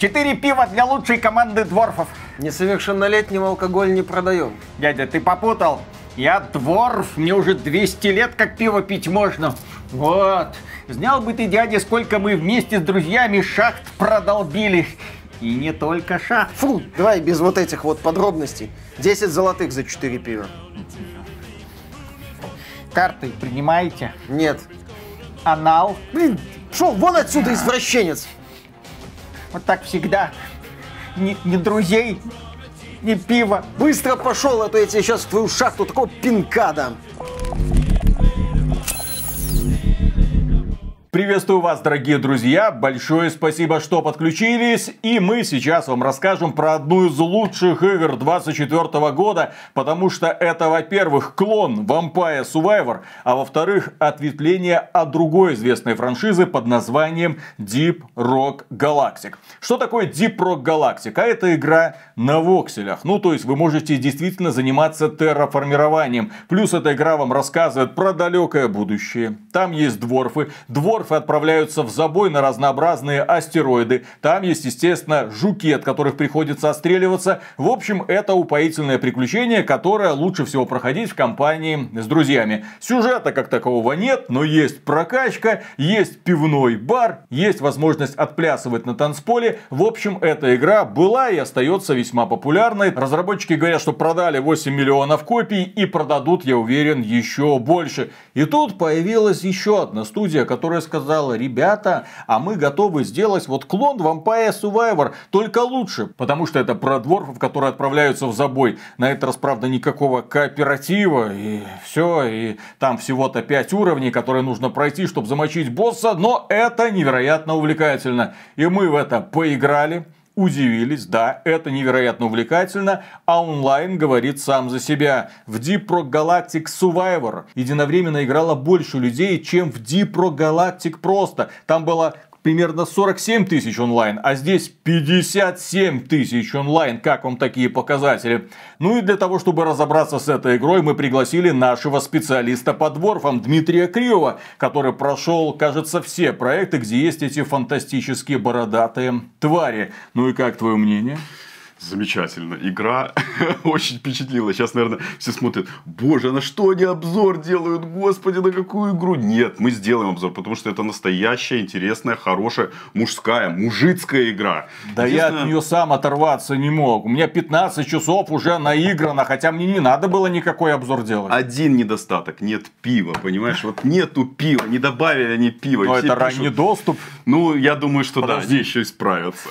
Четыре пива для лучшей команды дворфов. Несовершеннолетним алкоголь не продаем. Дядя, ты попутал. Я дворф, мне уже 200 лет как пиво пить можно. Вот. Знал бы ты, дядя, сколько мы вместе с друзьями шахт продолбили. И не только шахт. Фу, давай без вот этих вот подробностей. 10 золотых за 4 пива. Карты принимаете? Нет. Анал? Блин, шел вон отсюда, извращенец. Вот так всегда. Ни, ни друзей, ни пива. Быстро пошел, а то я тебе сейчас в твою шахту такого пинка дам. Приветствую вас, дорогие друзья! Большое спасибо, что подключились. И мы сейчас вам расскажем про одну из лучших игр 24 года, потому что это, во-первых, клон Vampire Survivor, а во-вторых, ответвление от другой известной франшизы под названием Deep Rock Galactic. Что такое Deep Rock Galactic? А это игра на вокселях. Ну, то есть вы можете действительно заниматься терраформированием. Плюс эта игра вам рассказывает про далекое будущее. Там есть дворфы. Морфы отправляются в забой на разнообразные астероиды. Там есть, естественно, жуки, от которых приходится отстреливаться. В общем, это упоительное приключение, которое лучше всего проходить в компании с друзьями. Сюжета как такового нет, но есть прокачка, есть пивной бар, есть возможность отплясывать на танцполе. В общем, эта игра была и остается весьма популярной. Разработчики говорят, что продали 8 миллионов копий и продадут, я уверен, еще больше. И тут появилась еще одна студия, которая сказала, ребята, а мы готовы сделать вот клон Vampire Survivor, только лучше. Потому что это про дворфов, которые отправляются в забой. На этот раз, правда, никакого кооператива, и все, и там всего-то 5 уровней, которые нужно пройти, чтобы замочить босса, но это невероятно увлекательно. И мы в это поиграли удивились, да, это невероятно увлекательно, а онлайн говорит сам за себя. В Deep Rock Galactic Survivor единовременно играло больше людей, чем в Deep Rock Galactic просто. Там было примерно 47 тысяч онлайн, а здесь 57 тысяч онлайн. Как вам такие показатели? Ну и для того, чтобы разобраться с этой игрой, мы пригласили нашего специалиста по дворфам Дмитрия Криова, который прошел, кажется, все проекты, где есть эти фантастические бородатые твари. Ну и как твое мнение? Замечательно. Игра очень впечатлила. Сейчас, наверное, все смотрят, боже, на что они обзор делают? Господи, на какую игру? Нет, мы сделаем обзор, потому что это настоящая, интересная, хорошая, мужская, мужицкая игра. Да я от нее сам оторваться не мог. У меня 15 часов уже наиграно, хотя мне не надо было никакой обзор делать. Один недостаток. Нет пива, понимаешь? Вот нету пива, не добавили они пива. Но это пишут, ранний доступ. Ну, я думаю, что Подожди. да, они еще исправятся.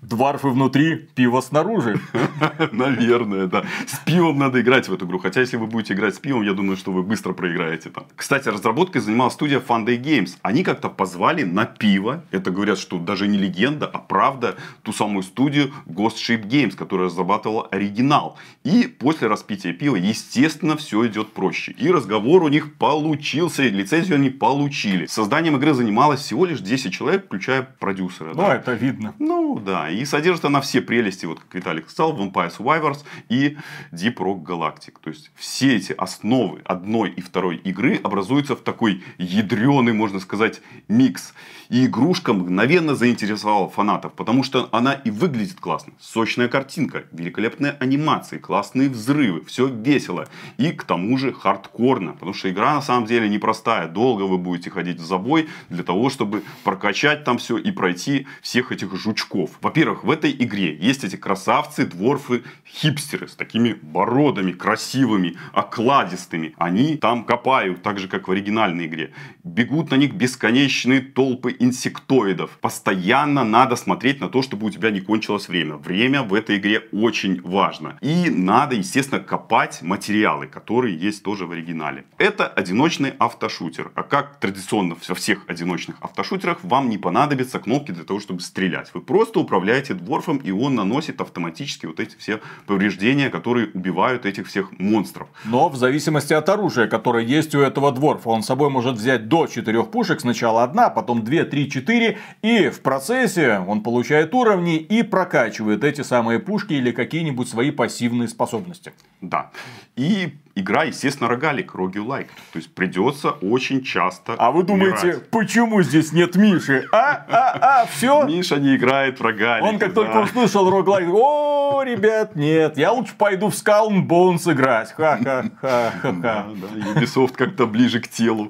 Дварфы внутри, пиво снаружи. Наверное, да. С пивом надо играть в эту игру. Хотя, если вы будете играть с пивом, я думаю, что вы быстро проиграете там. Кстати, разработкой занималась студия Funday Games. Они как-то позвали на пиво. Это говорят, что даже не легенда, а правда, ту самую студию Ghost Ship Games, которая разрабатывала оригинал. И после распития пива, естественно, все идет проще. И разговор у них получился, и лицензию они получили. Созданием игры занималось всего лишь 10 человек, включая продюсера. Ну, да. это видно. Ну, да. И содержит она все прелести, вот как Виталик сказал, Vampire Survivors и Deep Rock Galactic. То есть, все эти основы одной и второй игры образуются в такой ядреный, можно сказать, микс. И игрушка мгновенно заинтересовала фанатов, потому что она и выглядит классно. Сочная картинка, великолепные анимации, классные взрывы, все весело. И к тому же хардкорно, потому что игра на самом деле непростая. Долго вы будете ходить в забой для того, чтобы прокачать там все и пройти всех этих жучков. Во-первых, в этой игре есть эти красавцы, дворфы, хипстеры с такими бородами красивыми, окладистыми. Они там копают, так же как в оригинальной игре. Бегут на них бесконечные толпы инсектоидов. Постоянно надо смотреть на то, чтобы у тебя не кончилось время. Время в этой игре очень важно. И надо, естественно, копать материалы, которые есть тоже в оригинале. Это одиночный автошутер. А как традиционно во всех одиночных автошутерах, вам не понадобятся кнопки для того, чтобы стрелять. Вы просто управляете дворфом, и он наносит автоматически вот эти все повреждения, которые убивают этих всех монстров. Но в зависимости от оружия, которое есть у этого дворфа, он с собой может взять до 4 пушек. Сначала одна, потом 2, 3, 4. И в процессе он получает уровни и прокачивает эти самые пушки или какие-нибудь свои пассивные способности. Да. И игра, естественно, рогалик, рогю-лайк. То есть придется очень часто А вы думаете, умирать. почему здесь нет Миши? А, а, а, все? Миша не играет в рогалик. Он как только услышал роглайк, о, ребят, нет, я лучше пойду в Skull and Bones играть. Да, Ха-ха-ха-ха-ха. да, Ubisoft как-то ближе к телу.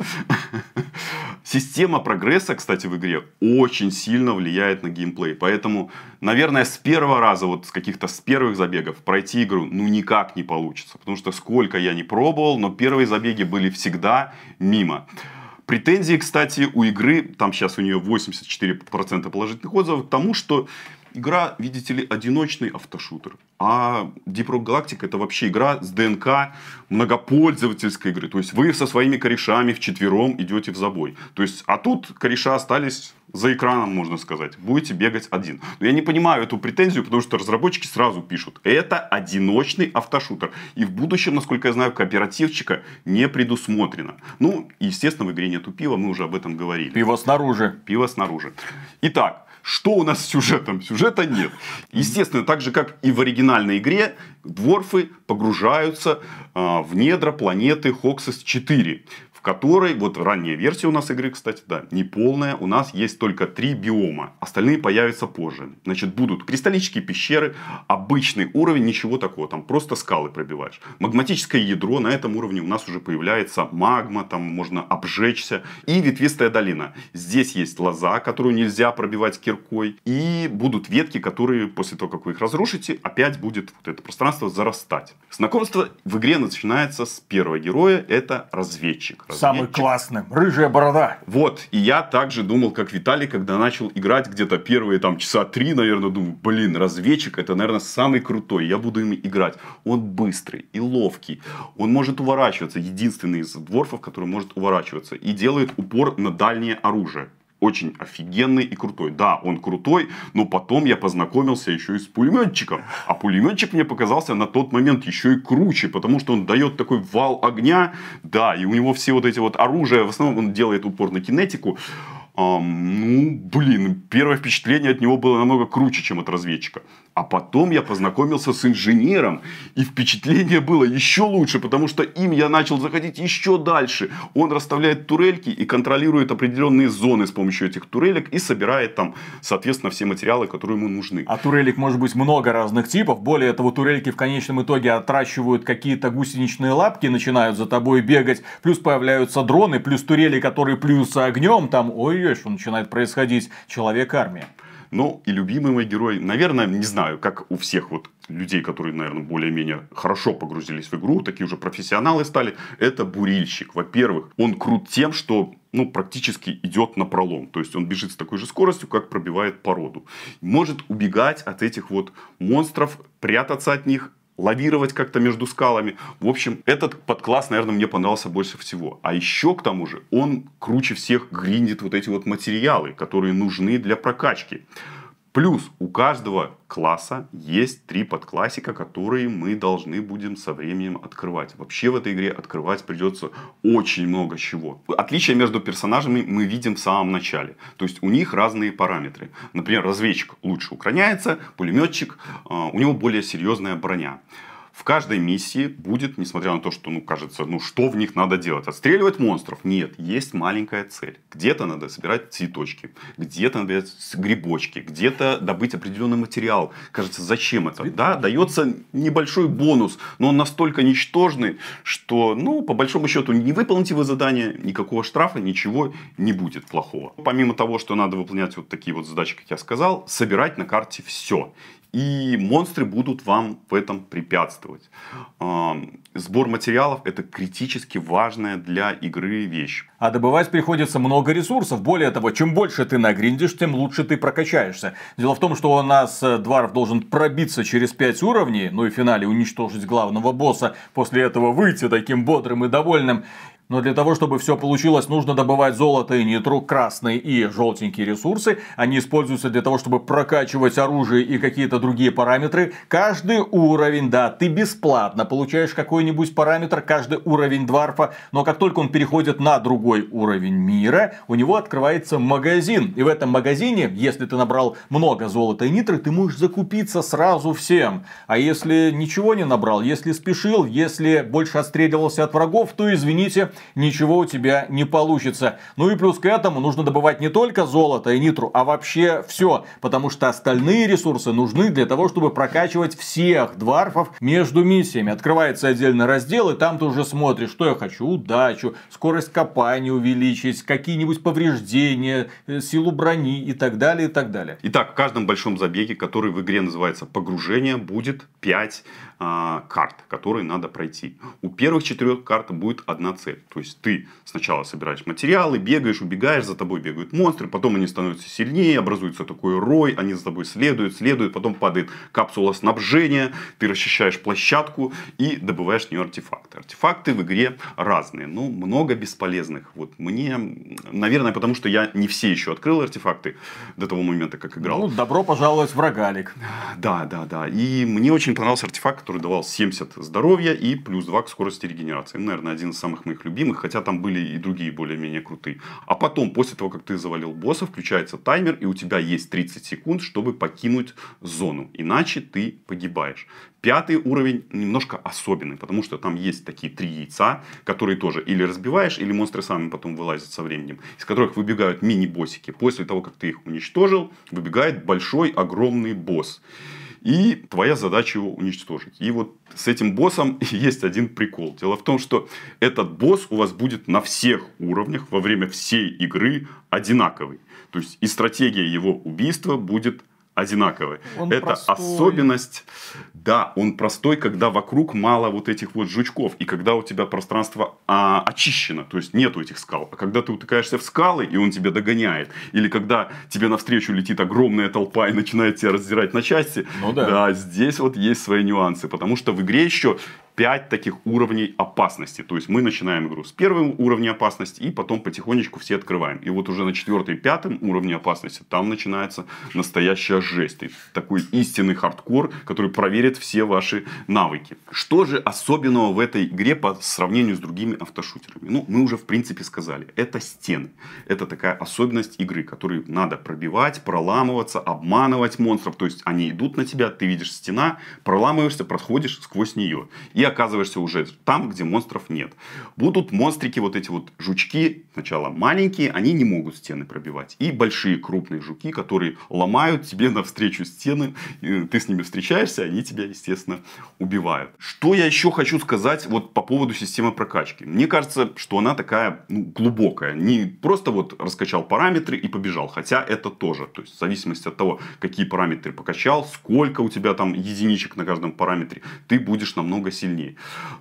Система прогресса, кстати, в игре очень сильно влияет на геймплей. Поэтому, наверное, с первого раза, вот с каких-то с первых забегов пройти игру ну никак не получится. Потому что сколько я не пробовал, но первые забеги были всегда мимо. Претензии, кстати, у игры, там сейчас у нее 84% положительных отзывов, к тому, что игра, видите ли, одиночный автошутер. А Deep Rock Galactic это вообще игра с ДНК многопользовательской игры. То есть вы со своими корешами вчетвером идете в забой. То есть, а тут кореша остались за экраном, можно сказать. Будете бегать один. Но я не понимаю эту претензию, потому что разработчики сразу пишут. Это одиночный автошутер. И в будущем, насколько я знаю, кооперативчика не предусмотрено. Ну, естественно, в игре нету пива, мы уже об этом говорили. Пиво снаружи. Пиво снаружи. Итак, что у нас с сюжетом? Сюжета нет. Естественно, так же, как и в оригинальной игре, дворфы погружаются а, в недра планеты Хоксис 4 в которой, вот ранняя версия у нас игры, кстати, да, не полная, у нас есть только три биома, остальные появятся позже. Значит, будут кристаллические пещеры, обычный уровень, ничего такого, там просто скалы пробиваешь. Магматическое ядро, на этом уровне у нас уже появляется магма, там можно обжечься, и ветвистая долина. Здесь есть лоза, которую нельзя пробивать киркой, и будут ветки, которые после того, как вы их разрушите, опять будет вот это пространство зарастать. Знакомство в игре начинается с первого героя, это разведчик. Самый Разведчик. классный. Рыжая борода. Вот, и я также думал, как Виталий, когда начал играть где-то первые там часа три, наверное, думаю, блин, разведчик это, наверное, самый крутой, я буду им играть. Он быстрый и ловкий, он может уворачиваться, единственный из дворфов, который может уворачиваться, и делает упор на дальнее оружие. Очень офигенный и крутой. Да, он крутой, но потом я познакомился еще и с пулеметчиком. А пулеметчик мне показался на тот момент еще и круче, потому что он дает такой вал огня. Да, и у него все вот эти вот оружия, в основном он делает упор на кинетику. Ну, блин, первое впечатление от него было намного круче, чем от разведчика. А потом я познакомился с инженером, и впечатление было еще лучше, потому что им я начал заходить еще дальше. Он расставляет турельки и контролирует определенные зоны с помощью этих турелек и собирает там, соответственно, все материалы, которые ему нужны. А турелек может быть много разных типов. Более того, турельки в конечном итоге отращивают какие-то гусеничные лапки, начинают за тобой бегать. Плюс появляются дроны, плюс турели, которые плюются огнем. Там, ой-ой, что начинает происходить. Человек-армия. Ну, и любимый мой герой, наверное, не знаю, как у всех вот людей, которые, наверное, более-менее хорошо погрузились в игру, такие уже профессионалы стали, это бурильщик. Во-первых, он крут тем, что ну, практически идет на пролом. То есть, он бежит с такой же скоростью, как пробивает породу. Может убегать от этих вот монстров, прятаться от них, лавировать как-то между скалами. В общем, этот подкласс, наверное, мне понравился больше всего. А еще, к тому же, он круче всех гриндит вот эти вот материалы, которые нужны для прокачки. Плюс у каждого класса есть три подклассика, которые мы должны будем со временем открывать. Вообще в этой игре открывать придется очень много чего. Отличие между персонажами мы видим в самом начале. То есть у них разные параметры. Например, разведчик лучше укроняется, пулеметчик, э, у него более серьезная броня. В каждой миссии будет, несмотря на то, что, ну, кажется, ну, что в них надо делать? Отстреливать монстров? Нет, есть маленькая цель. Где-то надо собирать цветочки, где-то надо грибочки, где-то добыть определенный материал. Кажется, зачем это? Да, дается небольшой бонус, но он настолько ничтожный, что, ну, по большому счету, не выполните вы задание, никакого штрафа, ничего не будет плохого. Помимо того, что надо выполнять вот такие вот задачи, как я сказал, собирать на карте все. И монстры будут вам в этом препятствовать. А, Сбор материалов это критически важная для игры вещь. А добывать приходится много ресурсов. Более того, чем больше ты нагриндишь, тем лучше ты прокачаешься. Дело в том, что у нас э, Дварф должен пробиться через 5 уровней, ну и в финале уничтожить главного босса, после этого выйти таким бодрым и довольным. Но для того, чтобы все получилось, нужно добывать золото и нитру, красные и желтенькие ресурсы. Они используются для того, чтобы прокачивать оружие и какие-то другие параметры. Каждый уровень, да, ты бесплатно получаешь какой-нибудь параметр, каждый уровень дварфа. Но как только он переходит на другой уровень мира, у него открывается магазин. И в этом магазине, если ты набрал много золота и нитры, ты можешь закупиться сразу всем. А если ничего не набрал, если спешил, если больше отстреливался от врагов, то извините, ничего у тебя не получится. Ну и плюс к этому нужно добывать не только золото и нитру, а вообще все. Потому что остальные ресурсы нужны для того, чтобы прокачивать всех дварфов между миссиями. Открывается отдельный раздел, и там ты уже смотришь, что я хочу. Удачу, скорость копания увеличить, какие-нибудь повреждения, э, силу брони и так далее, и так далее. Итак, в каждом большом забеге, который в игре называется погружение, будет 5 а, карт, которые надо пройти. У первых четырех карт будет одна цель. То есть ты сначала собираешь материалы, бегаешь, убегаешь, за тобой бегают монстры, потом они становятся сильнее, образуется такой рой, они за тобой следуют, следуют, потом падает капсула снабжения, ты расчищаешь площадку и добываешь в нее артефакты. Артефакты в игре разные, но много бесполезных. Вот мне, наверное, потому что я не все еще открыл артефакты до того момента, как играл. Ну, добро пожаловать в рогалик. Да, да, да. И мне очень понравился артефакт, который давал 70 здоровья и плюс 2 к скорости регенерации. Наверное, один из самых моих любимых, хотя там были и другие более-менее крутые. А потом, после того, как ты завалил босса, включается таймер, и у тебя есть 30 секунд, чтобы покинуть зону. Иначе ты погибаешь. Пятый уровень немножко особенный, потому что там есть такие три яйца, которые тоже или разбиваешь, или монстры сами потом вылазят со временем, из которых выбегают мини-боссики. После того, как ты их уничтожил, выбегает большой, огромный босс. И твоя задача его уничтожить. И вот с этим боссом есть один прикол. Дело в том, что этот босс у вас будет на всех уровнях во время всей игры одинаковый. То есть и стратегия его убийства будет одинаковый. Он Это простой. особенность. Да, он простой, когда вокруг мало вот этих вот жучков. И когда у тебя пространство а, очищено. То есть нету этих скал. А когда ты утыкаешься в скалы, и он тебя догоняет. Или когда тебе навстречу летит огромная толпа и начинает тебя раздирать на части. Ну да. Да, здесь вот есть свои нюансы. Потому что в игре еще 5 таких уровней опасности. То есть мы начинаем игру с первого уровня опасности и потом потихонечку все открываем. И вот уже на четвертом и пятом уровне опасности там начинается настоящая жесть. И Такой истинный хардкор, который проверит все ваши навыки. Что же особенного в этой игре по сравнению с другими автошутерами? Ну, мы уже в принципе сказали. Это стены. Это такая особенность игры, которую надо пробивать, проламываться, обманывать монстров. То есть они идут на тебя, ты видишь стена, проламываешься, проходишь сквозь нее. И оказываешься уже там, где монстров нет. Будут монстрики, вот эти вот жучки, сначала маленькие, они не могут стены пробивать. И большие крупные жуки, которые ломают тебе навстречу стены. Ты с ними встречаешься, они тебя, естественно, убивают. Что я еще хочу сказать вот по поводу системы прокачки. Мне кажется, что она такая ну, глубокая. Не просто вот раскачал параметры и побежал. Хотя это тоже. То есть в зависимости от того, какие параметры покачал, сколько у тебя там единичек на каждом параметре, ты будешь намного сильнее.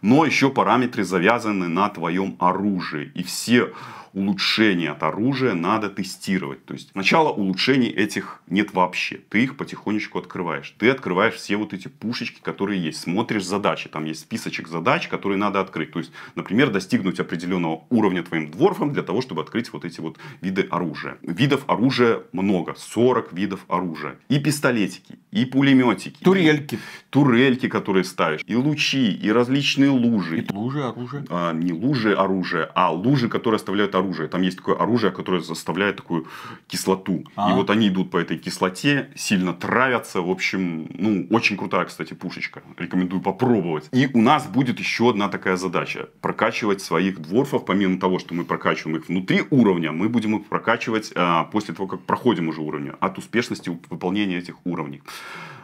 Но еще параметры завязаны на твоем оружии. И все улучшения от оружия надо тестировать. То есть сначала улучшений этих нет вообще. Ты их потихонечку открываешь. Ты открываешь все вот эти пушечки, которые есть. Смотришь задачи. Там есть списочек задач, которые надо открыть. То есть, например, достигнуть определенного уровня твоим дворфом для того, чтобы открыть вот эти вот виды оружия. Видов оружия много. 40 видов оружия. И пистолетики, и пулеметики. Турельки. и турельки, которые ставишь. И лучи, и различные лужи. И лужи оружия. А, не лужи оружия, а лужи, которые оставляют оружие. Там есть такое оружие, которое заставляет такую кислоту. А. И вот они идут по этой кислоте, сильно травятся. В общем, ну, очень крутая, кстати, пушечка. Рекомендую попробовать. И у нас будет еще одна такая задача. Прокачивать своих дворфов. Помимо того, что мы прокачиваем их внутри уровня, мы будем их прокачивать а, после того, как проходим уже уровни. От успешности выполнения этих уровней.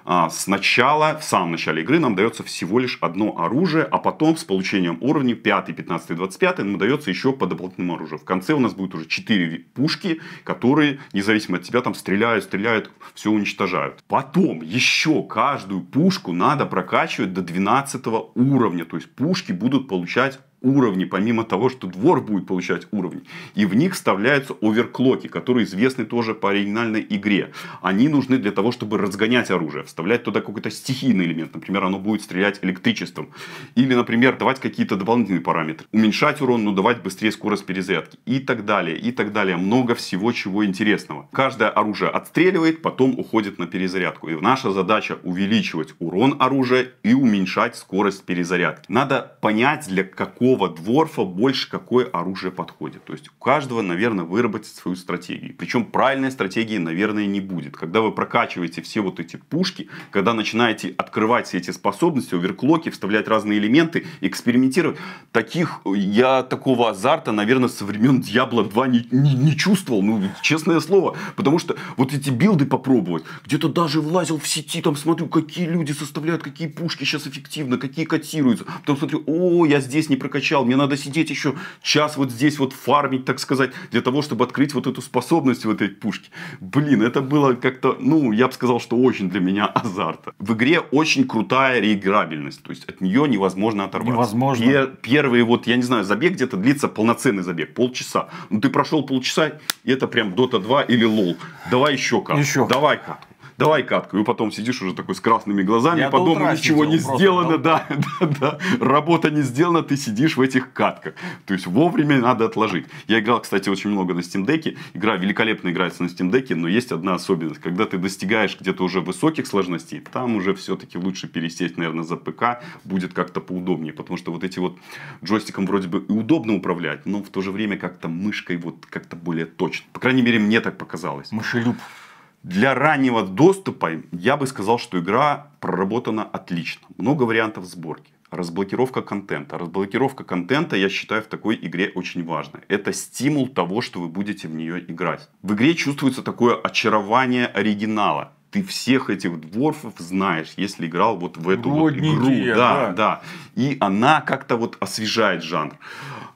А, Сначала, в самом начале игры нам дается всего лишь одно оружие, а потом с получением уровней 5, 15, 25 нам дается еще по дополнительному оружию. В конце у нас будет уже 4 пушки, которые, независимо от тебя, там стреляют, стреляют, все уничтожают. Потом еще каждую пушку надо прокачивать до 12 уровня. То есть пушки будут получать уровни, помимо того, что двор будет получать уровни. И в них вставляются оверклоки, которые известны тоже по оригинальной игре. Они нужны для того, чтобы разгонять оружие, вставлять туда какой-то стихийный элемент. Например, оно будет стрелять электричеством. Или, например, давать какие-то дополнительные параметры. Уменьшать урон, но давать быстрее скорость перезарядки. И так далее, и так далее. Много всего чего интересного. Каждое оружие отстреливает, потом уходит на перезарядку. И наша задача увеличивать урон оружия и уменьшать скорость перезарядки. Надо понять, для какого дворфа больше какое оружие подходит. То есть у каждого, наверное, выработать свою стратегию. Причем правильной стратегии, наверное, не будет. Когда вы прокачиваете все вот эти пушки, когда начинаете открывать все эти способности, оверклоки, вставлять разные элементы, экспериментировать, таких, я такого азарта, наверное, со времен Diablo 2 не, не, не чувствовал. Ну, честное слово. Потому что вот эти билды попробовать, где-то даже влазил в сети, там смотрю, какие люди составляют, какие пушки сейчас эффективно, какие котируются. Потом смотрю, о, я здесь не прокачал, мне надо сидеть еще час вот здесь вот фармить, так сказать, для того, чтобы открыть вот эту способность в этой пушке. Блин, это было как-то, ну, я бы сказал, что очень для меня азарта. В игре очень крутая реиграбельность, то есть от нее невозможно оторваться. Невозможно. Пер- первые вот, я не знаю, забег где-то длится полноценный забег, полчаса. Ну, ты прошел полчаса, и это прям Dota 2 или лол. Давай еще катку. Еще. Давай катку. Давай катку. И потом сидишь уже такой с красными глазами, Я по до дому утра ничего сидел не просто, сделано, да. да, да, да. Работа не сделана, ты сидишь в этих катках. То есть вовремя надо отложить. Я играл, кстати, очень много на Steam Deck. Игра великолепно играется на Steam Deck, но есть одна особенность. Когда ты достигаешь где-то уже высоких сложностей, там уже все-таки лучше пересесть, наверное, за ПК. Будет как-то поудобнее. Потому что вот эти вот джойстиком вроде бы и удобно управлять, но в то же время как-то мышкой вот как-то более точно. По крайней мере, мне так показалось. Мышелюб. Для раннего доступа я бы сказал, что игра проработана отлично. Много вариантов сборки. Разблокировка контента. Разблокировка контента, я считаю, в такой игре очень важна. Это стимул того, что вы будете в нее играть. В игре чувствуется такое очарование оригинала. Ты всех этих дворфов знаешь, если играл вот в эту вот игру. Да, да. да. И она как-то вот освежает жанр.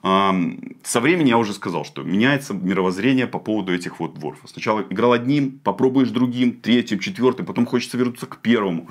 Со временем я уже сказал, что меняется мировоззрение по поводу этих вот дворфов. Сначала играл одним, попробуешь другим, третьим, четвертым, потом хочется вернуться к первому.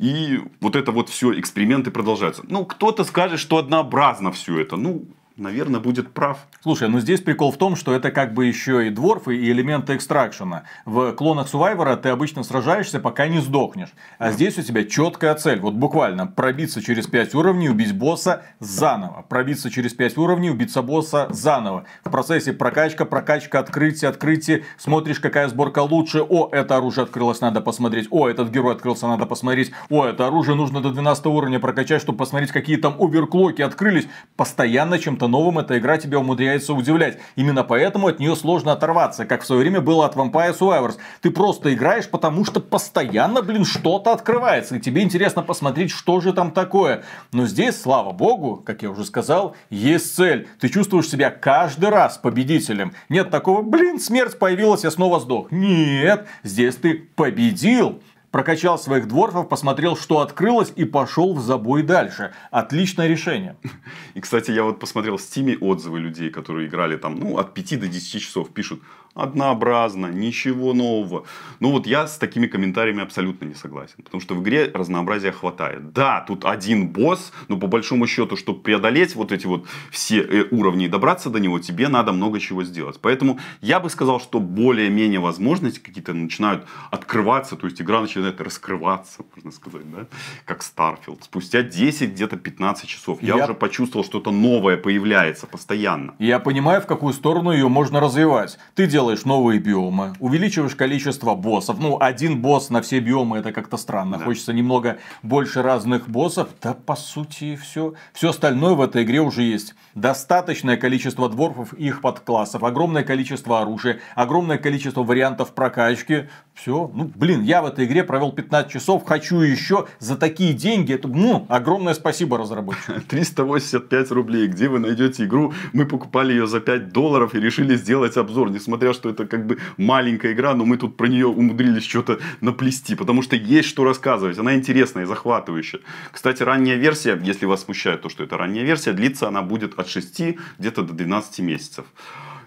И вот это вот все, эксперименты продолжаются. Ну, кто-то скажет, что однообразно все это. Ну, наверное, будет прав. Слушай, ну здесь прикол в том, что это как бы еще и дворфы, и элементы экстракшена. В клонах Сувайвера ты обычно сражаешься, пока не сдохнешь. А здесь у тебя четкая цель. Вот буквально пробиться через 5 уровней, убить босса заново. Пробиться через 5 уровней, убиться босса заново. В процессе прокачка, прокачка, открытие, открытие. Смотришь, какая сборка лучше. О, это оружие открылось, надо посмотреть. О, этот герой открылся, надо посмотреть. О, это оружие нужно до 12 уровня прокачать, чтобы посмотреть, какие там оверклоки открылись. Постоянно чем-то новым эта игра тебя умудряется удивлять. Именно поэтому от нее сложно оторваться, как в свое время было от Vampire Survivors. Ты просто играешь, потому что постоянно, блин, что-то открывается. И тебе интересно посмотреть, что же там такое. Но здесь, слава богу, как я уже сказал, есть цель. Ты чувствуешь себя каждый раз победителем. Нет такого, блин, смерть появилась, я снова сдох. Нет, здесь ты победил. Прокачал своих дворфов, посмотрел, что открылось, и пошел в забой дальше. Отличное решение. И, кстати, я вот посмотрел в Стиме отзывы людей, которые играли там, ну, от 5 до 10 часов. Пишут, однообразно, ничего нового. Ну, вот я с такими комментариями абсолютно не согласен. Потому что в игре разнообразия хватает. Да, тут один босс, но по большому счету, чтобы преодолеть вот эти вот все э, уровни и добраться до него, тебе надо много чего сделать. Поэтому я бы сказал, что более-менее возможности какие-то начинают открываться, то есть игра начинает раскрываться, можно сказать, да, как Starfield. Спустя 10, где-то 15 часов я, Я- уже почувствовал, что-то новое появляется постоянно. Я понимаю, в какую сторону ее можно развивать. Ты делаешь новые биомы, увеличиваешь количество боссов. Ну, один босс на все биомы это как-то странно. Да. Хочется немного больше разных боссов. Да, по сути, все. Все остальное в этой игре уже есть. Достаточное количество дворфов и их подклассов, огромное количество оружия, огромное количество вариантов прокачки. Все. Ну, блин, я в этой игре провел 15 часов, хочу еще за такие деньги. Это, ну, огромное спасибо разработчикам. 385 рублей. Где вы найдете игру? Мы покупали ее за 5 долларов и решили сделать обзор. Несмотря, что это как бы маленькая игра, но мы тут про нее умудрились что-то наплести. Потому что есть что рассказывать. Она интересная и захватывающая. Кстати, ранняя версия, если вас смущает то, что это ранняя версия, длится она будет от 6 где-то до 12 месяцев.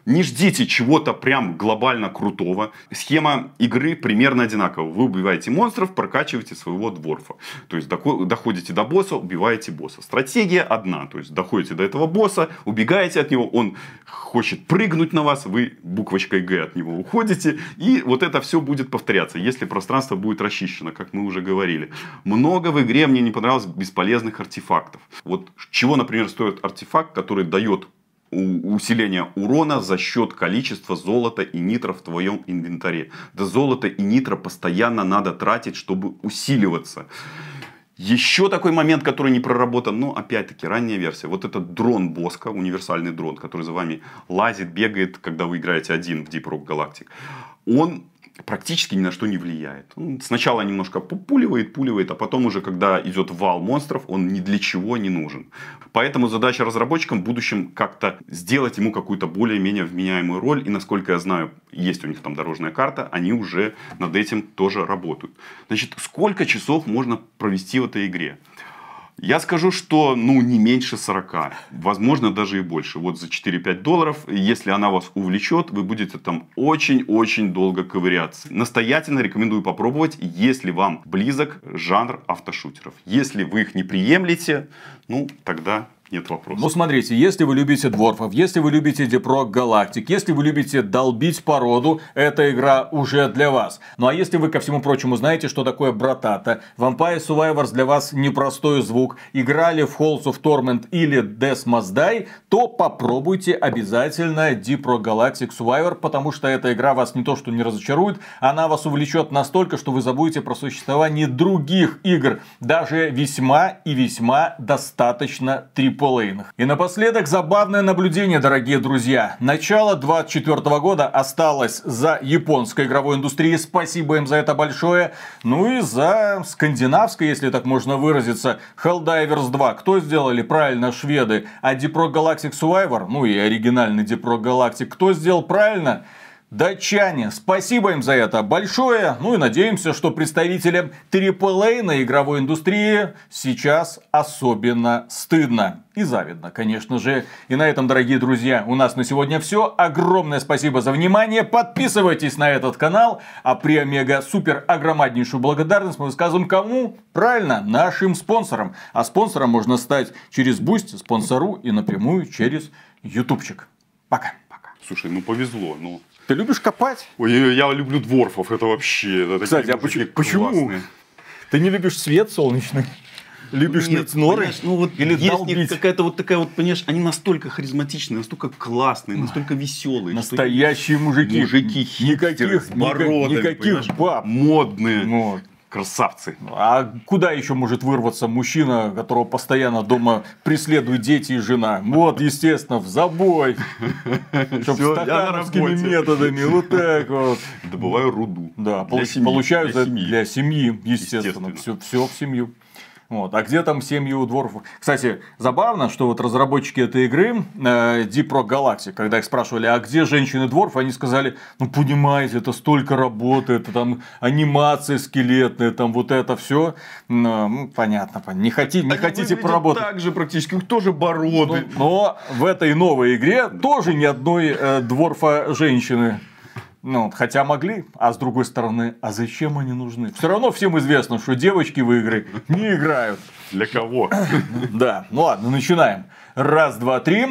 Не ждите чего-то прям глобально крутого. Схема игры примерно одинаковая. Вы убиваете монстров, прокачиваете своего дворфа. То есть доходите до босса, убиваете босса. Стратегия одна. То есть доходите до этого босса, убегаете от него, он хочет прыгнуть на вас, вы буквочкой Г от него уходите. И вот это все будет повторяться, если пространство будет расчищено, как мы уже говорили. Много в игре мне не понравилось бесполезных артефактов. Вот чего, например, стоит артефакт, который дает усиление урона за счет количества золота и нитра в твоем инвентаре. Да золото и нитро постоянно надо тратить, чтобы усиливаться. Еще такой момент, который не проработан, но опять-таки ранняя версия. Вот этот дрон Боска, универсальный дрон, который за вами лазит, бегает, когда вы играете один в Deep Rock Galactic. Он практически ни на что не влияет. Он сначала немножко пуливает, пуливает, а потом уже, когда идет вал монстров, он ни для чего не нужен. Поэтому задача разработчикам в будущем как-то сделать ему какую-то более-менее вменяемую роль. И насколько я знаю, есть у них там дорожная карта, они уже над этим тоже работают. Значит, сколько часов можно провести в этой игре? Я скажу, что ну не меньше 40, возможно даже и больше. Вот за 4-5 долларов, если она вас увлечет, вы будете там очень-очень долго ковыряться. Настоятельно рекомендую попробовать, если вам близок жанр автошутеров. Если вы их не приемлете, ну тогда нет вопросов. Ну, смотрите, если вы любите дворфов, если вы любите Депрок Галактик, если вы любите долбить породу, эта игра уже для вас. Ну, а если вы, ко всему прочему, знаете, что такое Братата, Vampire Survivors для вас непростой звук, играли в Halls of Torment или Death Must Die, то попробуйте обязательно Deep Rock Galactic Survivor, потому что эта игра вас не то что не разочарует, она вас увлечет настолько, что вы забудете про существование других игр, даже весьма и весьма достаточно трип полейных. И напоследок забавное наблюдение, дорогие друзья. Начало 24 года осталось за японской игровой индустрией. Спасибо им за это большое. Ну и за скандинавской, если так можно выразиться, Helldivers 2. Кто сделали? Правильно, шведы. А Deep Rock Galactic Survivor, ну и оригинальный Deep Rock Galactic, кто сделал правильно? Датчане, спасибо им за это большое. Ну и надеемся, что представителям AAA на игровой индустрии сейчас особенно стыдно. И завидно, конечно же. И на этом, дорогие друзья, у нас на сегодня все. Огромное спасибо за внимание. Подписывайтесь на этот канал. А при омега супер огромнейшую благодарность мы высказываем кому? Правильно, нашим спонсорам. А спонсором можно стать через Бусть, спонсору и напрямую через Ютубчик. Пока. Слушай, ну повезло. Ну, ты любишь копать? Ой, я люблю дворфов, это вообще... Это Кстати, а почему? почему? Ты не любишь свет солнечный? Любишь Нет, норы? Ну вот Или есть какая-то вот такая вот, понимаешь, они настолько харизматичные, настолько классные, настолько веселые. Настоящие мужики. Мужики, никаких, бородами, никаких баб. Модные. Вот. Красавцы. А куда еще может вырваться мужчина, которого постоянно дома преследуют дети и жена? Вот, естественно, в забой. Чтобы стахановскими методами. Вот так вот. Добываю руду. Да, получаю для семьи, естественно. Все, все в семью. Вот. А где там семьи у дворфов? Кстати, забавно, что вот разработчики этой игры, э, Deep Rock Galactic, когда их спрашивали, а где женщины дворф, они сказали, ну понимаете, это столько работы, это там анимация скелетная, там вот это все. Ну, ну понятно, не, хоти, не хотите поработать. Так же практически, у тоже бороды. Но, но в этой новой игре тоже ни одной э, дворфа женщины. Ну, хотя могли, а с другой стороны, а зачем они нужны? Все равно всем известно, что девочки в игры не играют. Для кого? Да, ну ладно, начинаем. Раз, два, три.